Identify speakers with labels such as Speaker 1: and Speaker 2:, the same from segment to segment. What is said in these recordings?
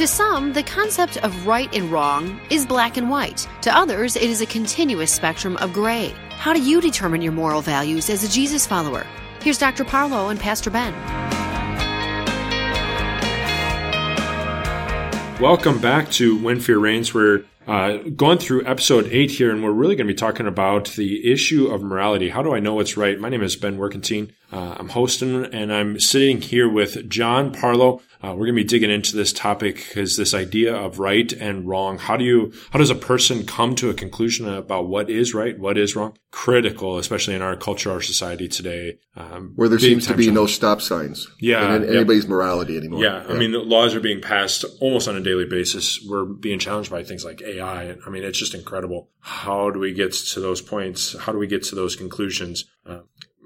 Speaker 1: To some, the concept of right and wrong is black and white. To others, it is a continuous spectrum of gray. How do you determine your moral values as a Jesus follower? Here's Dr. Parlow and Pastor Ben.
Speaker 2: Welcome back to When Fear Reigns. We're uh, going through episode eight here, and we're really going to be talking about the issue of morality. How do I know what's right? My name is Ben Workentine. Uh, I'm hosting, and I'm sitting here with John Parlow. Uh, we're going to be digging into this topic because this idea of right and wrong. How do you, how does a person come to a conclusion about what is right, what is wrong? Critical, especially in our culture, our society today,
Speaker 3: um, where there seems to be no stop signs.
Speaker 2: Yeah,
Speaker 3: in anybody's yeah. morality anymore.
Speaker 2: Yeah, yeah, I mean, the laws are being passed almost on a daily basis. We're being challenged by things like AI. I mean, it's just incredible. How do we get to those points? How do we get to those conclusions? Uh,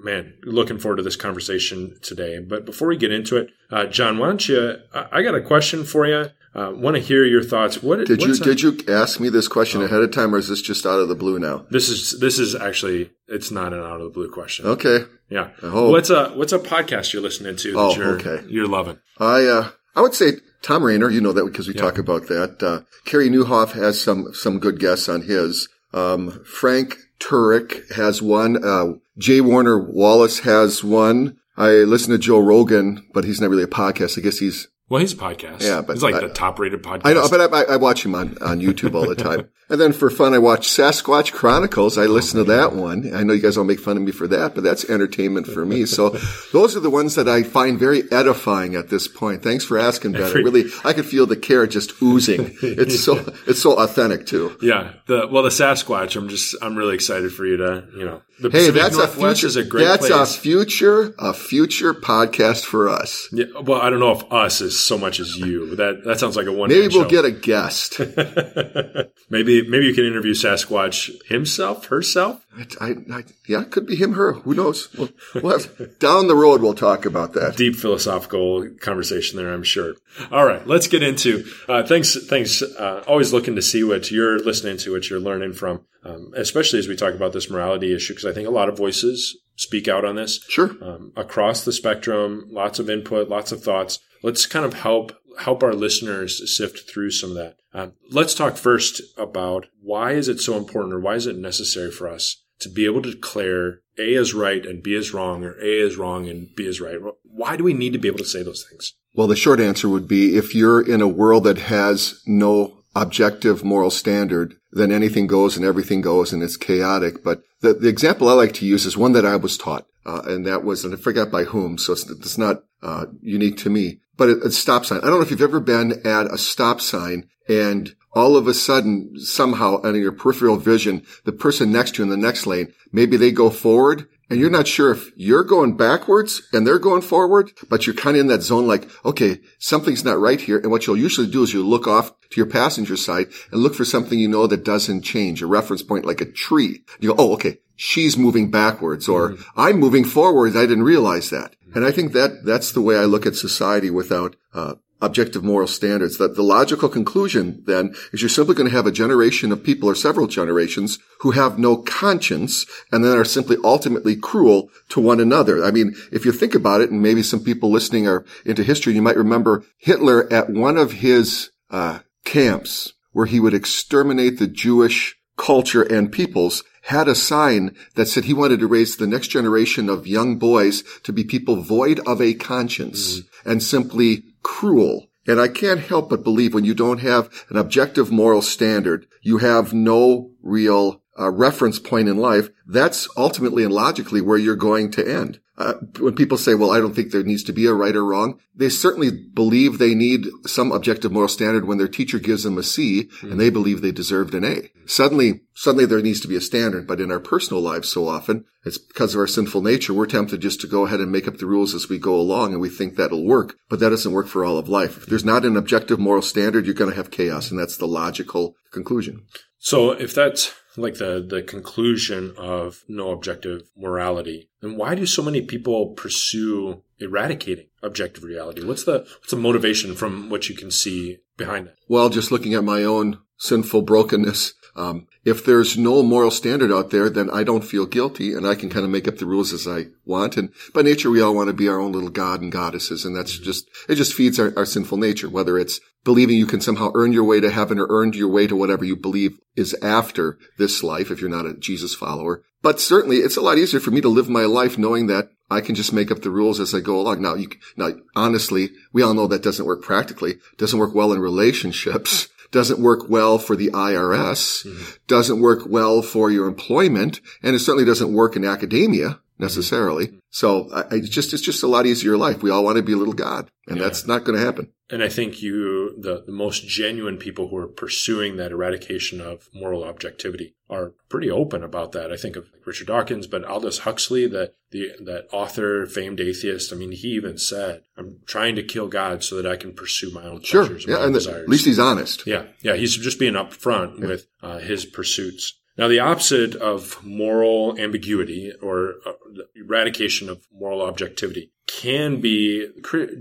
Speaker 2: man, looking forward to this conversation today. But before we get into it, uh, John, why don't you? I, I got a question for you. Uh, want to hear your thoughts. What
Speaker 3: did you did you ask me this question oh. ahead of time, or is this just out of the blue now?
Speaker 2: This is this is actually it's not an out of the blue question.
Speaker 3: Okay.
Speaker 2: Yeah. What's a what's a podcast you're listening to? That
Speaker 3: oh,
Speaker 2: you're,
Speaker 3: okay.
Speaker 2: You're loving.
Speaker 3: I uh, I would say Thom Rainer. You know that because we yeah. talk about that. Uh, Carey Nieuwhof has some some good guests on his. Um, Frank Turek has one. Uh, J. Warner Wallace has one. I listen to Joe Rogan, but he's not really a podcast. I guess he's
Speaker 2: well, he's a podcast.
Speaker 3: Yeah, but
Speaker 2: he's like I, the top rated podcast.
Speaker 3: I know, but I, I, watch him on, on YouTube all the time. and then for fun, I watch Sasquatch Chronicles. I listen to that one. I know you guys all make fun of me for that, but that's entertainment for me. So those are the ones that I find very edifying at this point. Thanks for asking, Ben. I really, I could feel the care just oozing. It's so, it's so authentic too.
Speaker 2: Yeah. The, well, the Sasquatch, I'm just, I'm really excited for you to, you know,
Speaker 3: the hey, Pacific that's Northwest a future, a great that's place. a future, a future podcast for us.
Speaker 2: Yeah. Well, I don't know if us is so much as you. That that sounds like a one.
Speaker 3: Maybe we'll
Speaker 2: show.
Speaker 3: get a guest.
Speaker 2: maybe maybe you can interview Sasquatch himself, herself.
Speaker 3: I, I, yeah, it could be him, her. Who knows? Well, down the road, we'll talk about that.
Speaker 2: Deep philosophical conversation there, I'm sure. All right, let's get into. Uh, thanks, thanks. Uh, always looking to see what you're listening to, what you're learning from, um, especially as we talk about this morality issue, because I think a lot of voices speak out on this.
Speaker 3: Sure.
Speaker 2: Um, across the spectrum, lots of input, lots of thoughts. Let's kind of help help our listeners sift through some of that. Um, let's talk first about why is it so important, or why is it necessary for us to be able to declare A is right and B is wrong, or A is wrong and B is right? Why do we need to be able to say those things?
Speaker 3: Well, the short answer would be if you're in a world that has no objective moral standard, then anything goes and everything goes and it's chaotic. But the, the example I like to use is one that I was taught. Uh, and that was, and I forget by whom, so it's, it's not uh, unique to me, but a, a stop sign. I don't know if you've ever been at a stop sign and all of a sudden, somehow, under your peripheral vision, the person next to you in the next lane, maybe they go forward and you're not sure if you're going backwards and they're going forward, but you're kind of in that zone like, okay, something's not right here. And what you'll usually do is you look off to your passenger side and look for something you know that doesn't change, a reference point like a tree. You go, oh, okay, she's moving backwards or mm-hmm. I'm moving forwards. I didn't realize that. And I think that that's the way I look at society without, uh, objective moral standards. That the logical conclusion then is you're simply going to have a generation of people or several generations who have no conscience and then are simply ultimately cruel to one another. I mean, if you think about it, and maybe some people listening are into history, you might remember Hitler at one of his uh, camps where he would exterminate the Jewish culture and peoples had a sign that said he wanted to raise the next generation of young boys to be people void of a conscience mm-hmm. and simply cruel. And I can't help but believe when you don't have an objective moral standard, you have no real uh, reference point in life. That's ultimately and logically where you're going to end. Uh, when people say, well, I don't think there needs to be a right or wrong, they certainly believe they need some objective moral standard when their teacher gives them a C mm-hmm. and they believe they deserved an A. Suddenly, suddenly there needs to be a standard, but in our personal lives so often, it's because of our sinful nature, we're tempted just to go ahead and make up the rules as we go along and we think that'll work, but that doesn't work for all of life. If there's not an objective moral standard, you're going to have chaos and that's the logical conclusion.
Speaker 2: So if that's like the, the conclusion of no objective morality, then why do so many people pursue eradicating objective reality? What's the, what's the motivation from what you can see behind it?
Speaker 3: Well, just looking at my own sinful brokenness. Um, if there's no moral standard out there, then I don't feel guilty and I can kind of make up the rules as I want. And by nature, we all want to be our own little god and goddesses. And that's just, it just feeds our, our sinful nature, whether it's believing you can somehow earn your way to heaven or earn your way to whatever you believe is after this life if you're not a Jesus follower. But certainly it's a lot easier for me to live my life knowing that I can just make up the rules as I go along. Now, you, now, honestly, we all know that doesn't work practically. Doesn't work well in relationships doesn't work well for the IRS, mm-hmm. doesn't work well for your employment, and it certainly doesn't work in academia necessarily. Mm-hmm. So I, I, just, it's just a lot easier life. We all want to be a little God and yeah. that's not going to happen.
Speaker 2: And I think you, the, the most genuine people who are pursuing that eradication of moral objectivity are pretty open about that. I think of Richard Dawkins, but Aldous Huxley, that the, that author, famed atheist. I mean, he even said, I'm trying to kill God so that I can pursue my own
Speaker 3: sure.
Speaker 2: pleasures.
Speaker 3: Yeah. And the, at least he's honest.
Speaker 2: Yeah. Yeah. He's just being upfront yeah. with uh, his pursuits. Now, the opposite of moral ambiguity or uh, eradication of moral objectivity can be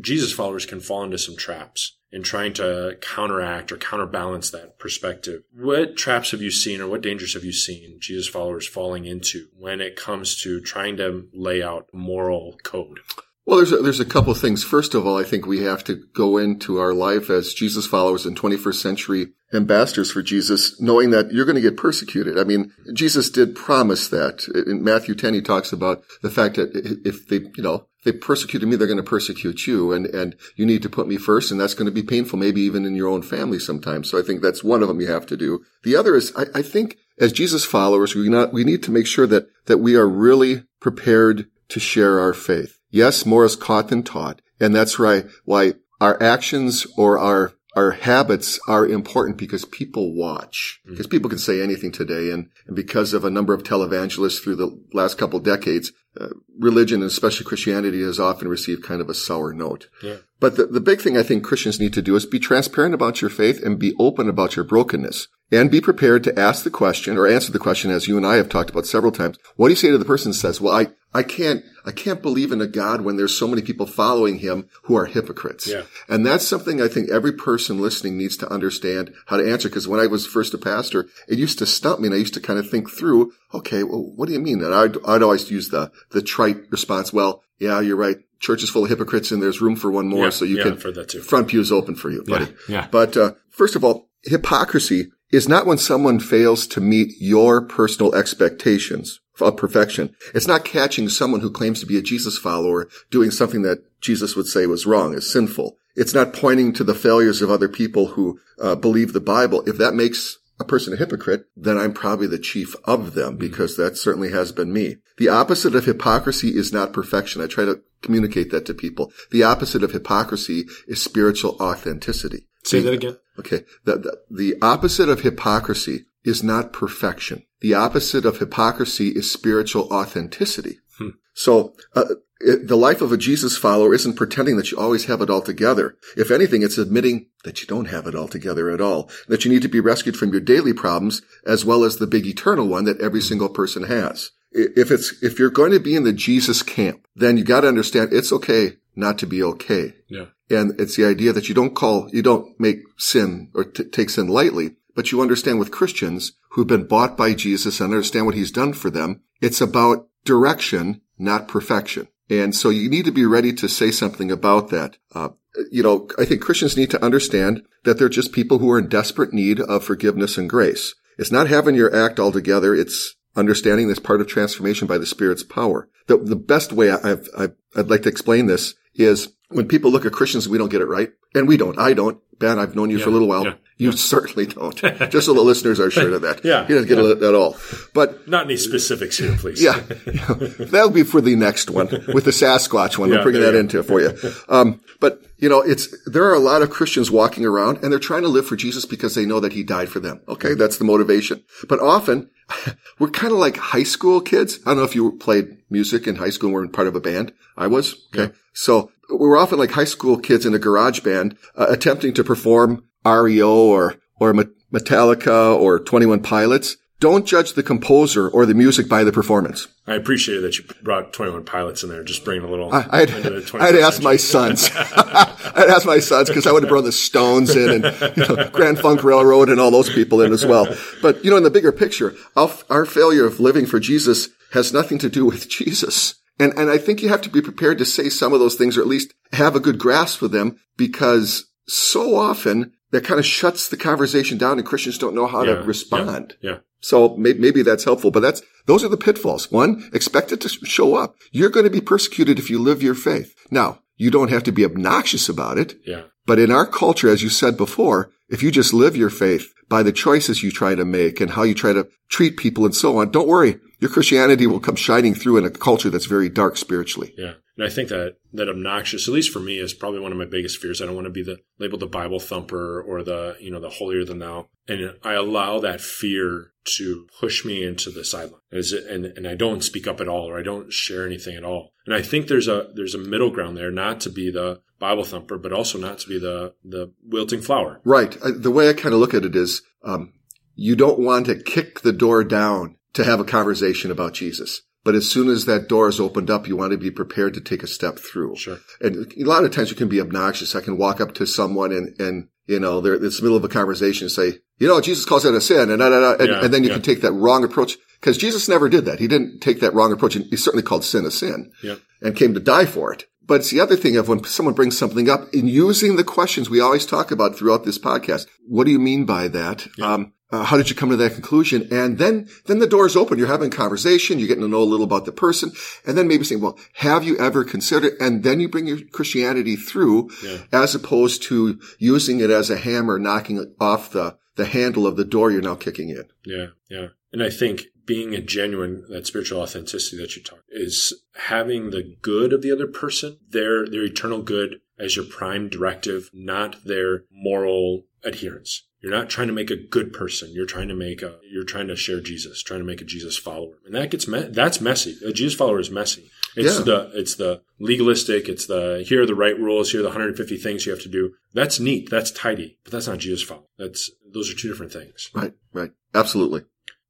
Speaker 2: Jesus followers can fall into some traps in trying to counteract or counterbalance that perspective. What traps have you seen or what dangers have you seen Jesus followers falling into when it comes to trying to lay out moral code?
Speaker 3: Well, there's a, there's a couple of things. First of all, I think we have to go into our life as Jesus followers and 21st century ambassadors for Jesus, knowing that you're going to get persecuted. I mean, Jesus did promise that. In Matthew 10, he talks about the fact that if they, you know, they persecuted me, they're going to persecute you, and and you need to put me first, and that's going to be painful, maybe even in your own family sometimes. So I think that's one of them you have to do. The other is, I, I think, as Jesus followers, we not we need to make sure that that we are really prepared to share our faith. Yes, more is caught than taught. And that's right. Why our actions or our our habits are important because people watch. Mm-hmm. Because people can say anything today, and, and because of a number of televangelists through the last couple decades, uh, religion and especially Christianity has often received kind of a sour note. Yeah. But the, the big thing I think Christians need to do is be transparent about your faith and be open about your brokenness and be prepared to ask the question or answer the question as you and I have talked about several times. What do you say to the person who says, well, I, I can't, I can't believe in a God when there's so many people following him who are hypocrites. Yeah. And that's something I think every person listening needs to understand how to answer. Cause when I was first a pastor, it used to stump me and I used to kind of think through, okay, well, what do you mean? And I'd, I'd always use the, the trite response. Well, yeah, you're right. Church is full of hypocrites and there's room for one more.
Speaker 2: Yeah,
Speaker 3: so you
Speaker 2: yeah,
Speaker 3: can,
Speaker 2: for that too.
Speaker 3: front pew is open for you, buddy.
Speaker 2: Yeah. yeah.
Speaker 3: But, uh, first of all, hypocrisy is not when someone fails to meet your personal expectations of perfection. It's not catching someone who claims to be a Jesus follower doing something that Jesus would say was wrong, is sinful. It's not pointing to the failures of other people who uh, believe the Bible. If that makes a person a hypocrite, then I'm probably the chief of them because that certainly has been me. The opposite of hypocrisy is not perfection. I try to communicate that to people. The opposite of hypocrisy is spiritual authenticity.
Speaker 2: Say that again.
Speaker 3: Okay. The, the, the opposite of hypocrisy is not perfection. The opposite of hypocrisy is spiritual authenticity. Hmm. So, uh, it, the life of a Jesus follower isn't pretending that you always have it all together. If anything, it's admitting that you don't have it all together at all, that you need to be rescued from your daily problems as well as the big eternal one that every single person has. If it's, if you're going to be in the Jesus camp, then you got to understand it's okay not to be okay.
Speaker 2: Yeah.
Speaker 3: And it's the idea that you don't call, you don't make sin or t- take sin lightly, but you understand with Christians who've been bought by Jesus and understand what he's done for them, it's about direction, not perfection. And so you need to be ready to say something about that. Uh, you know, I think Christians need to understand that they're just people who are in desperate need of forgiveness and grace. It's not having your act all together. It's understanding this part of transformation by the Spirit's power. The, the best way I've, I've, I'd like to explain this is when people look at Christians, we don't get it right. And we don't. I don't. Ben, I've known you yeah, for a little while. Yeah, you yeah. certainly don't. Just so the listeners are sure of that.
Speaker 2: yeah.
Speaker 3: He doesn't get it at all. But
Speaker 2: not any specifics here, please.
Speaker 3: Yeah. That'll be for the next one with the Sasquatch one. we'll bring that into for you. Um, but you know, it's, there are a lot of Christians walking around and they're trying to live for Jesus because they know that he died for them. Okay. That's the motivation. But often we're kind of like high school kids. I don't know if you played music in high school and were part of a band. I was. Okay. So we were often like high school kids in a garage band uh, attempting to perform REO or or Metallica or 21 Pilots don't judge the composer or the music by the performance.
Speaker 2: I appreciate that you brought 21 Pilots in there, just bringing a little.
Speaker 3: I, I'd, I'd ask my sons. I'd ask my sons because I would have brought the Stones in and you know, Grand Funk Railroad and all those people in as well. But, you know, in the bigger picture, our, our failure of living for Jesus has nothing to do with Jesus. And, and I think you have to be prepared to say some of those things or at least have a good grasp of them because so often that kind of shuts the conversation down and Christians don't know how
Speaker 2: Yeah,
Speaker 3: to respond.
Speaker 2: Yeah.
Speaker 3: So may- maybe that's helpful, but that's, those are the pitfalls. One, expect it to show up. You're going to be persecuted if you live your faith. Now, you don't have to be obnoxious about it,
Speaker 2: Yeah.
Speaker 3: but in our culture, as you said before, if you just live your faith by the choices you try to make and how you try to treat people and so on, don't worry. Your Christianity will come shining through in a culture that's very dark spiritually.
Speaker 2: Yeah. And I think that that obnoxious, at least for me, is probably one of my biggest fears. I don't want to be the labeled the Bible thumper or the, you know, the holier than thou. And I allow that fear to push me into the sideline. Is it, and, and I don't speak up at all or I don't share anything at all. And I think there's a there's a middle ground there, not to be the Bible thumper, but also not to be the the wilting flower.
Speaker 3: Right. The way I kind of look at it is, um, you don't want to kick the door down to have a conversation about Jesus. But as soon as that door is opened up, you want to be prepared to take a step through.
Speaker 2: Sure.
Speaker 3: And a lot of times you can be obnoxious. I can walk up to someone and, and, you know, they're, it's the middle of a conversation and say, you know, Jesus calls that a sin and, da, da, da, and,
Speaker 2: Yeah,
Speaker 3: and then you
Speaker 2: yeah.
Speaker 3: can take that wrong approach because Jesus never did that. He didn't take that wrong approach and he certainly called sin a sin
Speaker 2: Yeah.
Speaker 3: and came to die for it. But it's the other thing of when someone brings something up in using the questions we always talk about throughout this podcast. What do you mean by that? Um, uh, how did you come to that conclusion? And then, then the door's open. You're having a conversation. You're getting to know a little about the person and then maybe saying, well, have you ever considered? And then you bring your Christianity through
Speaker 2: Yeah.
Speaker 3: as opposed to using it as a hammer, knocking off the, the handle of the door you're now kicking in.
Speaker 2: Yeah, yeah. And I think being a genuine, that spiritual authenticity that you talk is having the good of the other person, their their eternal good as your prime directive, not their moral adherence. You're not trying to make a good person. You're trying to make a. You're trying to share Jesus. Trying to make a Jesus follower, and that gets me- that's messy. A Jesus follower is messy. It's
Speaker 3: Yeah.
Speaker 2: the it's the legalistic. It's the here are the right rules. Here are the 150 things you have to do. That's neat. That's tidy. But that's not Jesus follower. That's those are two different things.
Speaker 3: Right. Right. Absolutely.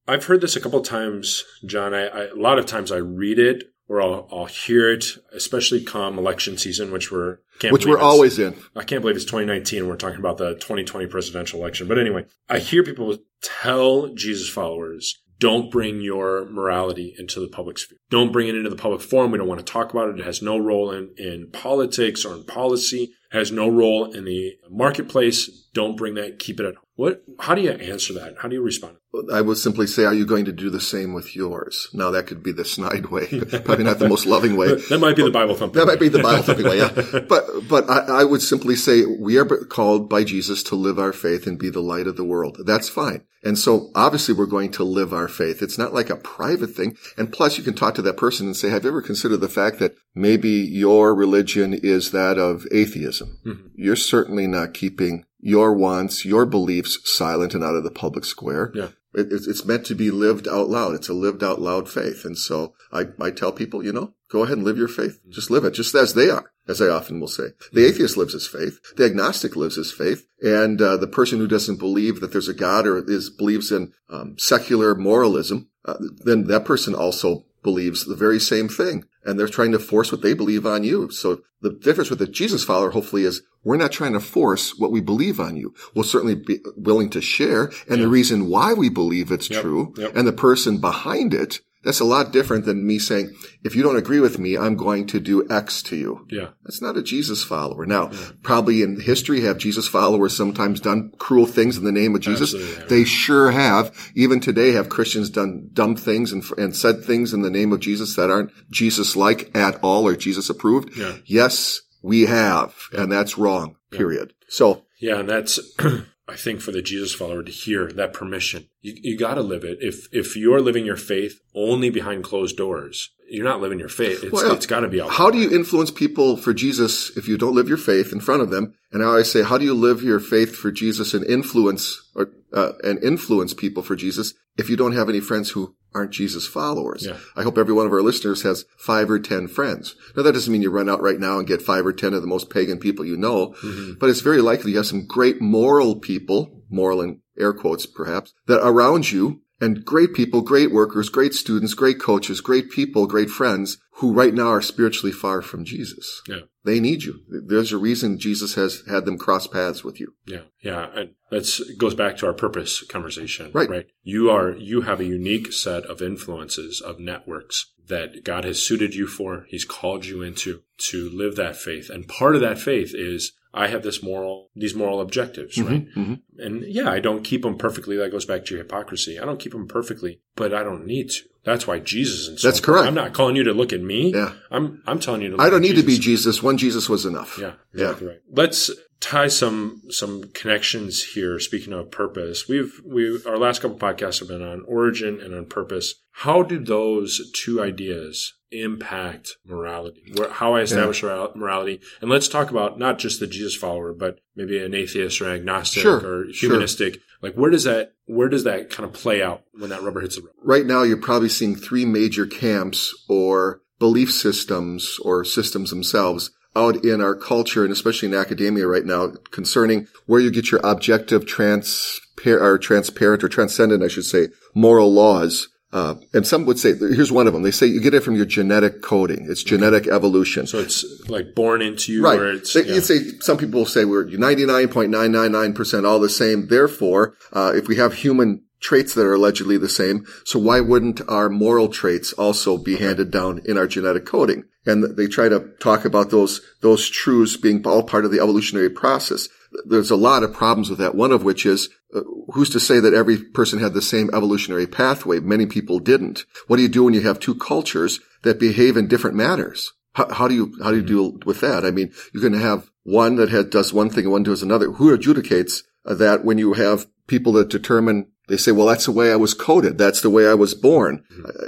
Speaker 2: I've heard this a couple of times, John. I, I, a lot of times I read it or I'll, I'll hear it, especially come election season, which we're can't
Speaker 3: Which we're always in.
Speaker 2: I can't believe it's 2019 and we're talking about the 2020 presidential election. But anyway, I hear people tell Jesus followers, don't bring your morality into the public sphere. Don't bring it into the public forum. We don't want to talk about it. It has no role in, in politics or in policy. Has no role in the marketplace. Don't bring that. Keep it at home. What, how do you answer that? How do you respond?
Speaker 3: I would simply say, are you going to do the same with yours? Now that could be the snide way, probably not the most loving way.
Speaker 2: That might be the Bible thumping.
Speaker 3: That might be the Bible thumping way, yeah. But, but I, I would simply say we are called by Jesus to live our faith and be the light of the world. That's fine. And so obviously we're going to live our faith. It's not like a private thing. And plus you can talk to that person and say, have you ever considered the fact that maybe your religion is that of atheism?
Speaker 2: Mhm.
Speaker 3: You're certainly not keeping your wants, your beliefs silent and out of the public square.
Speaker 2: Yeah.
Speaker 3: It, it's, it's meant to be lived out loud. It's a lived out loud faith. And so I, I tell people, you know, go ahead and live your faith. Just live it, just as they are, as I often will say. The atheist lives his faith. The agnostic lives his faith. And uh, the person who doesn't believe that there's a God or is believes in um, secular moralism, uh, then that person also believes the very same thing. And they're trying to force what they believe on you. So the difference with the Jesus follower, hopefully, is we're not trying to force what we believe on you. We'll certainly be willing to share. And the reason why we believe it's
Speaker 2: Yep,
Speaker 3: true
Speaker 2: yep.
Speaker 3: and the person behind it, that's a lot different than me saying, if you don't agree with me, I'm going to do X to you.
Speaker 2: Yeah.
Speaker 3: That's not a Jesus follower. Now, probably in history have Jesus followers sometimes done cruel things in the name of Jesus.
Speaker 2: Absolutely.
Speaker 3: They sure have. Even today have Christians done dumb things and, and said things in the name of Jesus that aren't Jesus-like at all or Jesus approved.
Speaker 2: Yeah.
Speaker 3: Yes, we have. And that's wrong. Period. So
Speaker 2: Yeah, and that's I think for the Jesus follower to hear that permission. You you got to live it. If if you're living your faith only behind closed doors, you're not living your faith. It's,
Speaker 3: Well,
Speaker 2: it's got to be out.
Speaker 3: How do you influence people for Jesus if you don't live your faith in front of them? And I always say, how do you live your faith for Jesus and influence or uh, and influence people for Jesus if you don't have any friends who aren't Jesus followers?
Speaker 2: Yeah.
Speaker 3: I hope every one of our listeners has five or ten friends. Now that doesn't mean you run out right now and get five or ten of the most pagan people you know, but it's very likely you have some great moral people, moral in air quotes perhaps, that around you and great people, great workers, great students, great coaches, great people, great friends who right now are spiritually far from Jesus.
Speaker 2: Yeah.
Speaker 3: They need you. There's a reason Jesus has had them cross paths with you.
Speaker 2: Yeah. Yeah. And that's goes back to our purpose conversation.
Speaker 3: Right.
Speaker 2: Right. You are, you have a unique set of influences of networks that God has suited you for. He's called you into to live that faith. And part of that faith is I have this moral, these moral objectives, right?
Speaker 3: mhm.
Speaker 2: And yeah, I don't keep them perfectly. That goes back to your hypocrisy. I don't keep them perfectly, but I don't need to. That's why Jesus is.
Speaker 3: That's correct.
Speaker 2: I'm not calling you to look at me.
Speaker 3: Yeah.
Speaker 2: I'm, I'm telling you to. Look
Speaker 3: I don't need to be
Speaker 2: Jesus.
Speaker 3: Jesus. One Jesus was enough.
Speaker 2: Yeah, exactly right. Let's tie some some connections here. Speaking of purpose, we've we our last couple podcasts have been on origin and on purpose. How do those two ideas impact morality? Where, how I establish moral- morality, and let's talk about not just the Jesus follower, but maybe an atheist or agnostic
Speaker 3: Sure,
Speaker 2: or
Speaker 3: sure.
Speaker 2: humanistic. Like where does that where does that kind of play out when that rubber hits the road?
Speaker 3: Right now, you're probably seeing three major camps or belief systems or systems themselves out in our culture and especially in academia right now concerning where you get your objective transpar- or transparent or transcendent, I should say, moral laws. Uh, and some would say, here's one of them. They say you get it from your genetic coding. It's genetic evolution.
Speaker 2: So it's like born into you,
Speaker 3: Right.
Speaker 2: Where it's,
Speaker 3: They-
Speaker 2: yeah.
Speaker 3: You'd say some people say we're 99.999% all the same. Therefore, uh, if we have human traits that are allegedly the same, so why wouldn't our moral traits also be handed down in our genetic coding? And they try to talk about those those truths being all part of the evolutionary process. There's a lot of problems with that. One of which is uh, who's to say that every person had the same evolutionary pathway? Many people didn't. What do you do when you have two cultures that behave in different manners? How, how do you how do you deal with that? I mean, you're going to have one that has, does one thing and one does another. Who adjudicates uh, that when you have people that determine? They say, "Well, that's the way I was coded. That's the way I was born."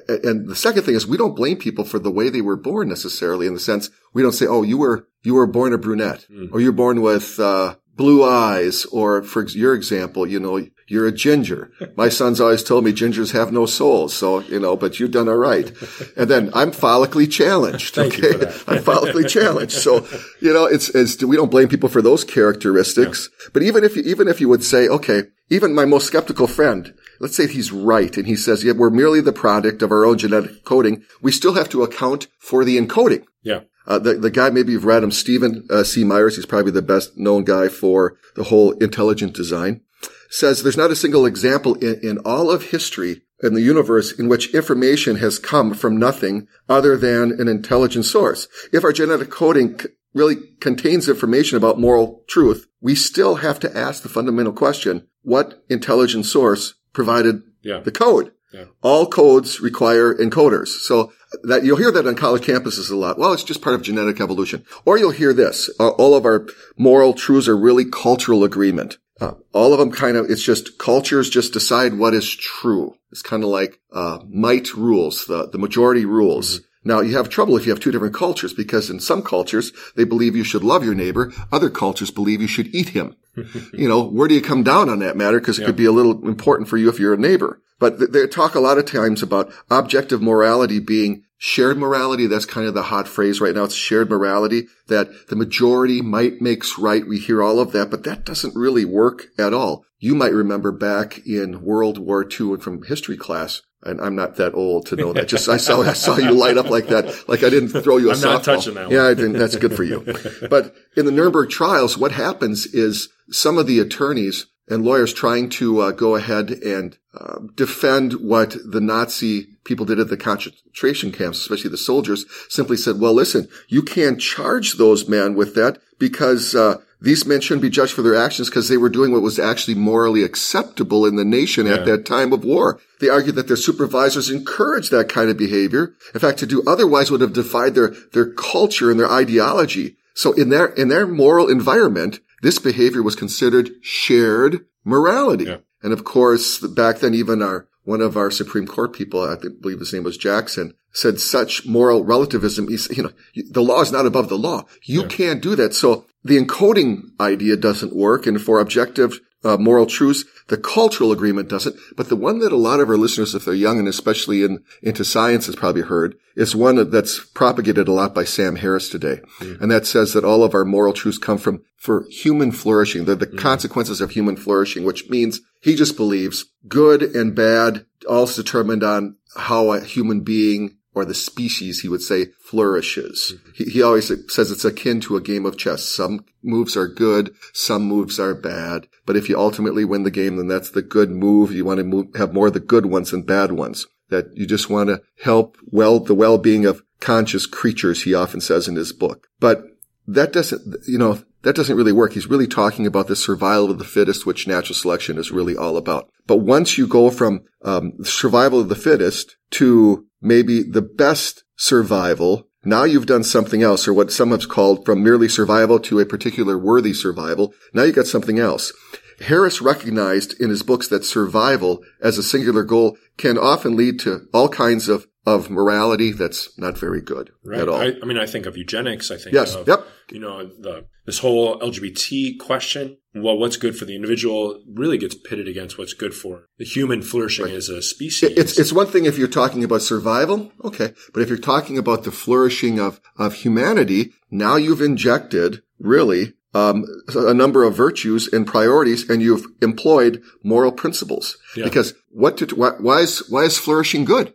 Speaker 3: Uh, And the second thing is, we don't blame people for the way they were born necessarily. In the sense, we don't say, "Oh, you were you were born a brunette, or you're born with uh, blue eyes," or for your example, you know, you're a ginger. My son's always told me gingers have no souls, so you know, but you've done all right. And then I'm follically challenged.
Speaker 2: Thank you
Speaker 3: okay,
Speaker 2: for that.
Speaker 3: I'm follically challenged. So you know, it's, it's we don't blame people for those characteristics. But even if you, even if you would say, okay, even my most skeptical friend, let's say he's right and he says, yeah, we're merely the product of our own genetic coding. We still have to account for the encoding.
Speaker 2: yeah.
Speaker 3: Uh, the, the guy, maybe you've read him, Stephen uh, C. Myers, he's probably the best known guy for the whole intelligent design, says there's not a single example in, in all of history in the universe in which information has come from nothing other than an intelligent source. If our genetic coding c- really contains information about moral truth, we still have to ask the fundamental question, what intelligent source provided
Speaker 2: Yeah.
Speaker 3: the code? All codes require encoders. So that you'll hear that on college campuses a lot. Well, it's just part of genetic evolution. Or you'll hear this. Uh, all of our moral truths are really cultural agreement. Uh, all of them kind of, it's just cultures just decide what is true. It's kind of like, uh, might rules, the, the majority rules. Now you have trouble if you have two different cultures because in some cultures they believe you should love your neighbor. Other cultures believe you should eat him. you know, where do you come down on that matter? Because it could be a little important for you if you're a neighbor. But th- they talk a lot of times about objective morality being shared morality. That's kind of the hot phrase right now. It's shared morality that the majority might makes right. We hear all of that, but that doesn't really work at all. You might remember back in World War II and from history class. And I'm not that old to know that. Just I saw I saw you light up like that, like I didn't throw you a
Speaker 2: I'm
Speaker 3: softball.
Speaker 2: not touching that one.
Speaker 3: Yeah, I didn't. That's good for you. But in the Nuremberg trials, what happens is some of the attorneys and lawyers trying to uh, go ahead and uh, defend what the Nazi people did at the concentration camps, especially the soldiers, simply said, well, listen, you can't charge those men with that because uh, these men shouldn't be judged for their actions because they were doing what was actually morally acceptable in the nation at that time of war. They argued that their supervisors encouraged that kind of behavior. In fact, to do otherwise would have defied their, their culture and their ideology. So in their, in their moral environment, this behavior was considered shared morality.
Speaker 2: Yeah.
Speaker 3: And of course, back then, even our, one of our Supreme Court people, I believe his name was Jackson, said such moral relativism is, you know, the law is not above the law. You can't do that. So the encoding idea doesn't work. And for objective uh, moral truths. The cultural agreement doesn't, but the one that a lot of our listeners, if they're young and especially in, into science has probably heard is one that's propagated a lot by Sam Harris today. Mm. And that says that all of our moral truths come from for human flourishing. They're the mm. consequences of human flourishing, which means he just believes good and bad all determined on how a human being or the species, he would say, flourishes. Mm-hmm. He, he, always says it's akin to a game of chess. Some moves are good, some moves are bad. But if you ultimately win the game, then that's the good move. You want to move, have more of the good ones than bad ones. That you just want to help well, the well-being of conscious creatures, he often says in his book. But that doesn't, you know, that doesn't really work. He's really talking about the survival of the fittest, which natural selection is really all about. But once you go from um, survival of the fittest to maybe the best survival, now you've done something else, or what some have called from merely survival to a particular worthy survival. Now you've got something else. Harris recognized in his books that survival as a singular goal can often lead to all kinds of of morality that's not very good right. at all.
Speaker 2: I, I, mean, I think of eugenics. I think
Speaker 3: yes,
Speaker 2: of,
Speaker 3: yep.
Speaker 2: you know, the, this whole LGBT question. Well, what's good for the individual really gets pitted against what's good for the human flourishing right. as a species.
Speaker 3: It's, it's one thing if you're talking about survival. Okay. But if you're talking about the flourishing of, of humanity, now you've injected really um, a number of virtues and priorities, and you've employed moral principles. Yeah. Because what to, why, why, is why is flourishing good?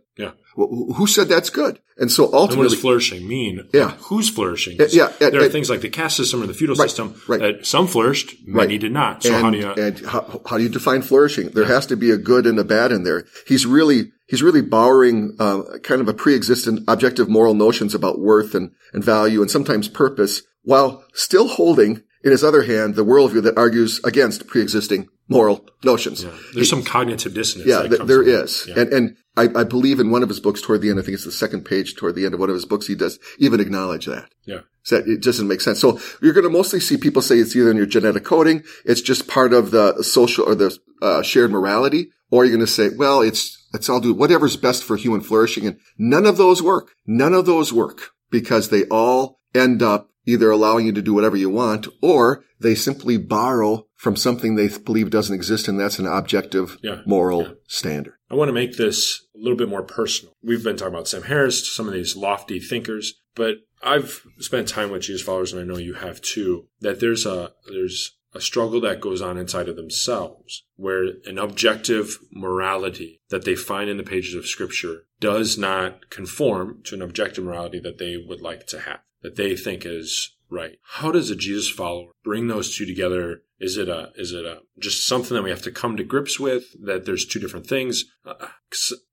Speaker 3: Who said that's good? And so ultimately, and
Speaker 2: what does flourishing mean?
Speaker 3: Yeah.
Speaker 2: Who's flourishing?
Speaker 3: Yeah.
Speaker 2: there are things like the caste system or the feudal
Speaker 3: right,
Speaker 2: system
Speaker 3: right.
Speaker 2: that some flourished, many right. did not. So
Speaker 3: and,
Speaker 2: how do you?
Speaker 3: And how, how do you define flourishing? There yeah. has to be a good and a bad in there. He's really he's really borrowing uh, kind of a pre-existent objective moral notions about worth and, and value and sometimes purpose while still holding in his other hand, the worldview that argues against pre-existing moral notions.
Speaker 2: Yeah. There's some cognitive dissonance.
Speaker 3: Yeah, th- there is. Yeah. And, and I, I, believe in one of his books toward the end, I think it's the second page toward the end of one of his books, he does even acknowledge that.
Speaker 2: Yeah.
Speaker 3: So that it doesn't make sense. So you're going to mostly see people say it's either in your genetic coding, it's just part of the social or the uh, shared morality, or you're going to say, well, it's, it's all do whatever's best for human flourishing. And none of those work. None of those work because they all end up either allowing you to do whatever you want or they simply borrow from something they believe doesn't exist and that's an objective
Speaker 2: yeah,
Speaker 3: moral
Speaker 2: yeah.
Speaker 3: standard.
Speaker 2: I want to make this a little bit more personal. We've been talking about Sam Harris, some of these lofty thinkers, but I've spent time with Jesus followers and I know you have too, that there's a there's a struggle that goes on inside of themselves where an objective morality that they find in the pages of scripture does not conform to an objective morality that they would like to have that they think is right. How does a Jesus follower bring those two together? Is it a is it a just something that we have to come to grips with that there's two different things? Uh,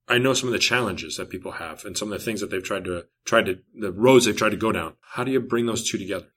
Speaker 2: I know some of the challenges that people have and some of the things that they've tried to tried to the roads they've tried to go down. How do you bring those two together?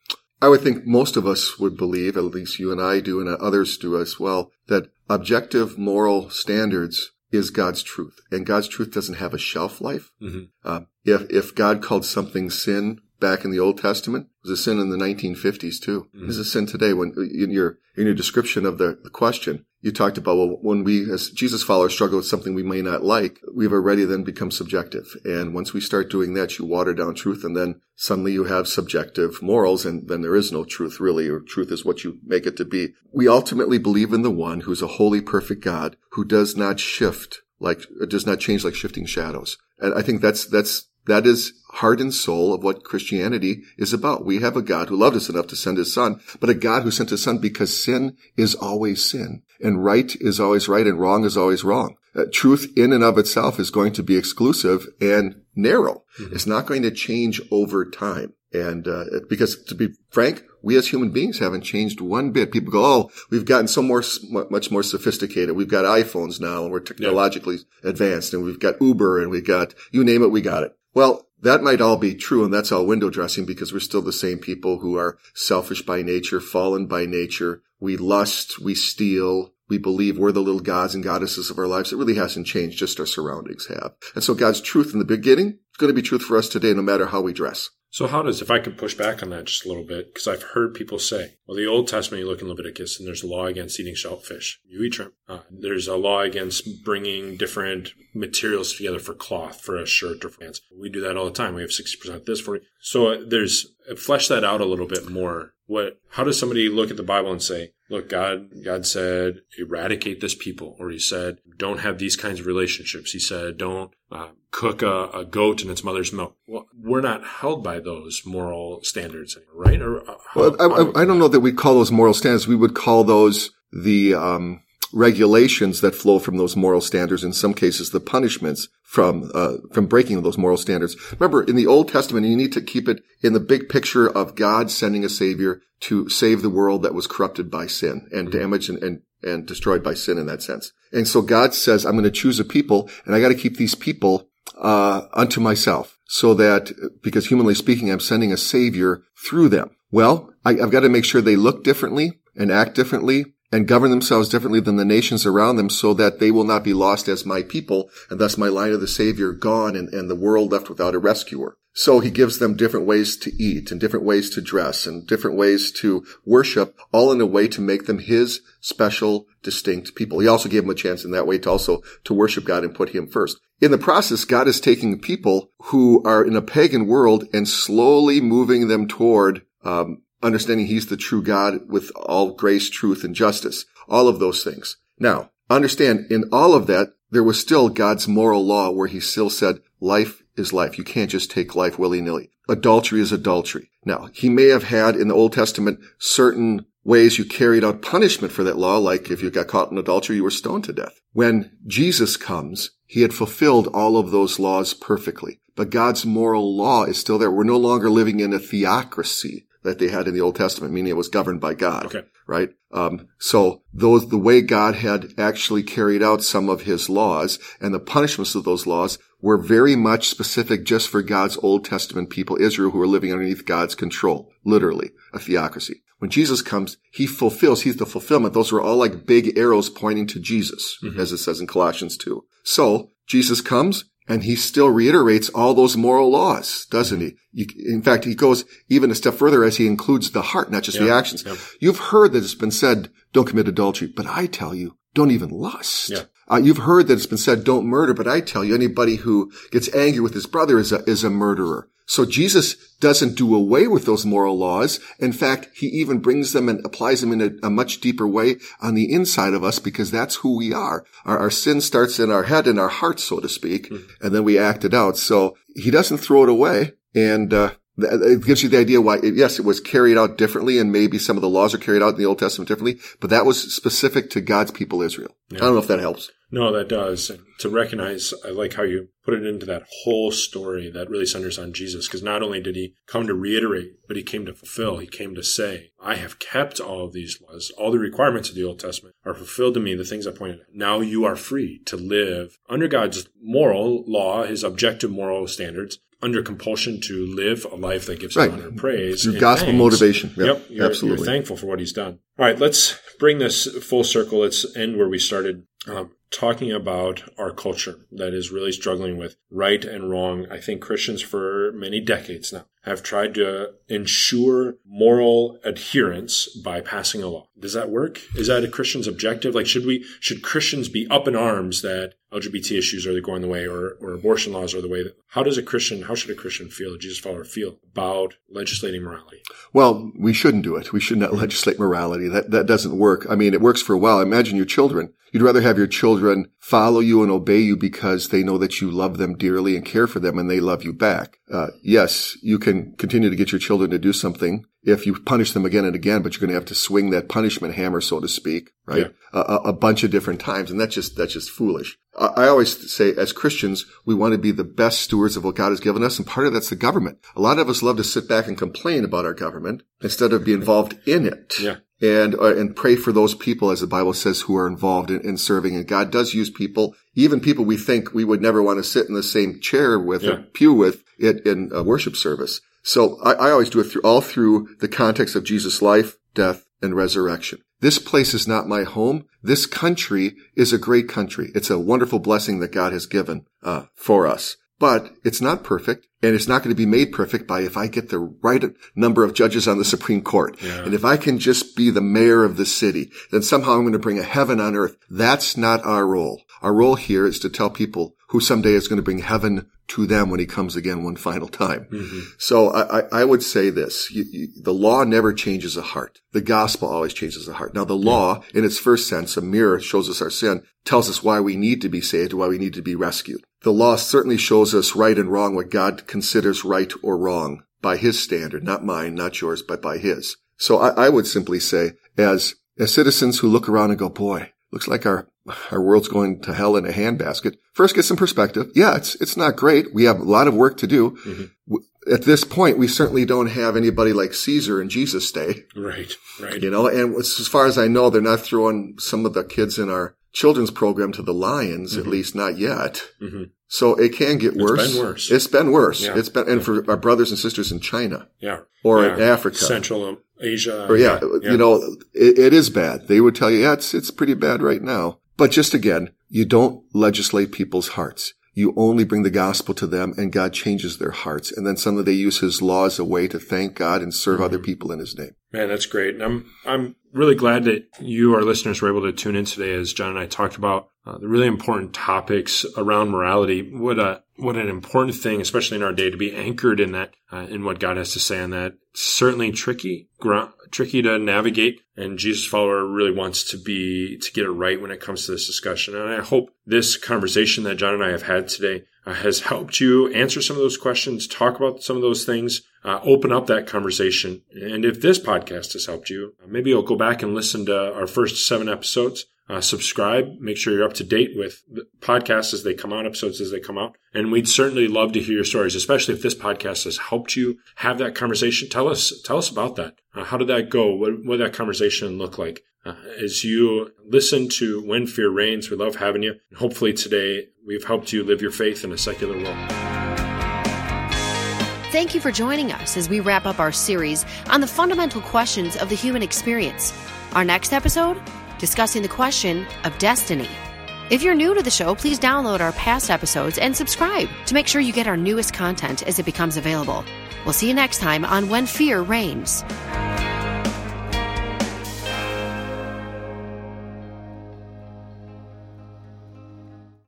Speaker 3: I would think most of us would believe, at least you and I do, and others do as well, that objective moral standards is God's truth, and God's truth doesn't have a shelf life. Mm-hmm. Uh, if if God called something sin back in the Old Testament. It was a sin in the 1950s too. Mm-hmm. It's a sin today. When in your in your description of the, the, question, you talked about well, when we as Jesus followers struggle with something we may not like, we've already then become subjective. And once we start doing that, you water down truth, and then suddenly you have subjective morals, and then there is no truth really, or truth is what you make it to be. We ultimately believe in the one who's a holy, perfect God who does not shift like does not change like shifting shadows. And I think that's that's that is heart and soul of what Christianity is about. We have a God who loved us enough to send his son, but a God who sent his son because sin is always sin and right is always right and wrong is always wrong. Uh, truth in and of itself is going to be exclusive and narrow. Mm-hmm. It's not going to change over time. And uh, because to be frank, we as human beings haven't changed one bit. People go, "Oh, we've gotten so more, much more sophisticated. We've got iPhones now, and we're technologically yeah. advanced, and we've got Uber, and we've got you name it, we got it." Well, that might all be true, and that's all window dressing because we're still the same people who are selfish by nature, fallen by nature. We lust, we steal, we believe we're the little gods and goddesses of our lives. It really hasn't changed, just our surroundings have. And so God's truth in the beginning is going to be truth for us today, no matter how we dress.
Speaker 2: So how does, if I could push back on that just a little bit, because I've heard people say, well, the Old Testament, you look in Leviticus, and there's a law against eating shellfish. You eat shrimp. Uh, there's a law against bringing different materials together for cloth, for a shirt or pants. We do that all the time. We have 60% this for you. So uh, there's, uh, flesh that out a little bit more. What, how does somebody look at the Bible and say, look, God, God said, eradicate this people, or he said, don't have these kinds of relationships. He said, don't uh, cook a, a, goat in its mother's milk. Well, we're not held by those moral standards, right? Or
Speaker 3: uh, how, well, I, I, I, don't know that we call those moral standards. We would call those the um, regulations that flow from those moral standards. In some cases, the punishments from uh, from breaking those moral standards. Remember, in the Old Testament, you need to keep it in the big picture of God sending a Savior to save the world that was corrupted by sin and mm-hmm. damaged and, and and destroyed by sin in that sense. And so God says, I'm going to choose a people and I got to keep these people, uh, unto myself so that because humanly speaking, I'm sending a savior through them. Well, I, I've got to make sure they look differently and act differently and govern themselves differently than the nations around them so that they will not be lost as my people and thus my line of the savior gone and, and the world left without a rescuer. So he gives them different ways to eat and different ways to dress and different ways to worship, all in a way to make them his special, distinct people. He also gave them a chance in that way to also to worship God and put him first. In the process, God is taking people who are in a pagan world and slowly moving them toward um, understanding he's the true God with all grace, truth, and justice. All of those things. Now, understand in all of that, there was still God's moral law where he still said life is life. You can't just take life willy-nilly. Adultery is adultery. Now, he may have had in the Old Testament certain ways you carried out punishment for that law, like if you got caught in adultery, you were stoned to death. When Jesus comes, he had fulfilled all of those laws perfectly. But God's moral law is still there. We're no longer living in a theocracy that they had in the Old Testament, meaning it was governed by God.
Speaker 2: Okay.
Speaker 3: Right? Um, so those, the way God had actually carried out some of his laws and the punishments of those laws were very much specific just for God's Old Testament people, Israel, who were living underneath God's control. Literally, a theocracy. When Jesus comes, he fulfills, he's the fulfillment. Those were all like big arrows pointing to Jesus, mm-hmm. as it says in Colossians 2. So, Jesus comes, and he still reiterates all those moral laws, doesn't he? You, in fact, he goes even a step further as he includes the heart, not just yeah, the actions. Yeah. You've heard that it's been said, don't commit adultery, but I tell you, don't even lust. Yeah. Uh, you've heard that it's been said, don't murder, but I tell you, anybody who gets angry with his brother is a, is a murderer. So Jesus doesn't do away with those moral laws. In fact, he even brings them and applies them in a, a much deeper way on the inside of us because that's who we are. Our, our sin starts in our head and our heart, so to speak, mm-hmm. and then we act it out. So he doesn't throw it away. And, uh, it gives you the idea why, yes, it was carried out differently and maybe some of the laws are carried out in the Old Testament differently, but that was specific to God's people, Israel. Yeah. I don't know if that helps.
Speaker 2: No, that does. And to recognize, I like how you put it into that whole story that really centers on Jesus. Because not only did he come to reiterate, but he came to fulfill. He came to say, I have kept all of these laws. All the requirements of the Old Testament are fulfilled to me, the things I pointed out. Now you are free to live under God's moral law, his objective moral standards, under compulsion to live a life that gives right. honor and praise.
Speaker 3: Through gospel thanks. motivation.
Speaker 2: Yep. yep you're, absolutely. You're thankful for what he's done. All right. Let's bring this full circle. Let's end where we started. Um, talking about our culture that is really struggling with right and wrong. I think Christians for many decades now have tried to ensure moral adherence by passing a law. Does that work? Is that a Christian's objective? Like, should we, should Christians be up in arms that LGBT issues are going the way or, or abortion laws are the way that, how does a Christian, how should a Christian feel, a Jesus follower feel about legislating morality?
Speaker 3: Well, we shouldn't do it. We should not legislate morality. That, that doesn't work. I mean, it works for a while. Imagine your children. You'd rather have your children follow you and obey you because they know that you love them dearly and care for them and they love you back. Uh, yes, you can continue to get your children to do something if you punish them again and again, but you're going to have to swing that punishment hammer, so to speak, right? Yeah. A, a, bunch of different times. And that's just, that's just foolish. I, I always say as Christians, we want to be the best stewards of what God has given us. And part of that's the government. A lot of us love to sit back and complain about our government instead of be involved in it.
Speaker 2: Yeah
Speaker 3: and uh, and pray for those people, as the Bible says, who are involved in, in, serving. And God does use people, even people we think we would never want to sit in the same chair with yeah. or pew with it in a worship service. So I, I always do it through all through the context of Jesus' life, death, and resurrection. This place is not my home. This country is a great country. It's a wonderful blessing that God has given uh, for us but it's not perfect and it's not going to be made perfect by if I get the right number of judges on the Supreme Court. Yeah. And if I can just be the mayor of the city, then somehow I'm going to bring a heaven on earth. That's not our role. Our role here is to tell people who someday is going to bring heaven to them when he comes again one final time. Mm-hmm. So I, I, would say this, you, you, the law never changes a heart. The gospel always changes a heart. Now the law, in its first sense, a mirror shows us our sin, tells us why we need to be saved, why we need to be rescued. The law certainly shows us right and wrong, what God considers right or wrong by his standard, not mine, not yours, but by his. So I, I would simply say, as, as citizens who look around and go, boy, looks like our our world's going to hell in a handbasket. First, get some perspective. Yeah, it's it's not great. We have a lot of work to do. Mm-hmm. At this point, we certainly don't have anybody like Caesar in Jesus' day.
Speaker 2: Right, right.
Speaker 3: You know, and as far as I know, they're not throwing some of the kids in our children's program to the lions, mm-hmm. at least not yet. Mm-hmm. So it can get worse.
Speaker 2: It's been worse.
Speaker 3: It's been worse. Yeah. It's been, and yeah. for our brothers and sisters in China.
Speaker 2: Yeah.
Speaker 3: Or
Speaker 2: yeah.
Speaker 3: in Africa.
Speaker 2: Central Asia.
Speaker 3: Or yeah, you know, it, it is bad. They would tell you, yeah, it's, it's pretty bad right now. But just again, you don't legislate people's hearts. You only bring the gospel to them and God changes their hearts. And then suddenly they use his law as a way to thank God and serve mm-hmm. other people in his name.
Speaker 2: Man, that's great. And I'm, I'm really glad that you, our listeners, were able to tune in today as John and I talked about uh, the really important topics around morality. What a, what an important thing, especially in our day, to be anchored in that, uh, in what God has to say on that. Certainly tricky, gr- tricky to navigate. And Jesus follower really wants to be, to get it right when it comes to this discussion. And I hope this conversation that John and I have had today uh, has helped you answer some of those questions, talk about some of those things, uh, open up that conversation. And if this podcast has helped you, uh, maybe you'll go back and listen to our first seven episodes. Uh, subscribe, make sure you're up to date with podcasts as they come out, episodes as they come out. And we'd certainly love to hear your stories, especially if this podcast has helped you have that conversation. Tell us, tell us about that. Uh, how did that go? What, what did that conversation look like? Uh, as you listen to When Fear Reigns, we love having you. And hopefully today we've helped you live your faith in a secular world.
Speaker 1: Thank you for joining us as we wrap up our series on the fundamental questions of the human experience. Our next episode discussing the question of destiny. If you're new to the show, please download our past episodes and subscribe to make sure you get our newest content as it becomes available. We'll see you next time on When Fear Reigns.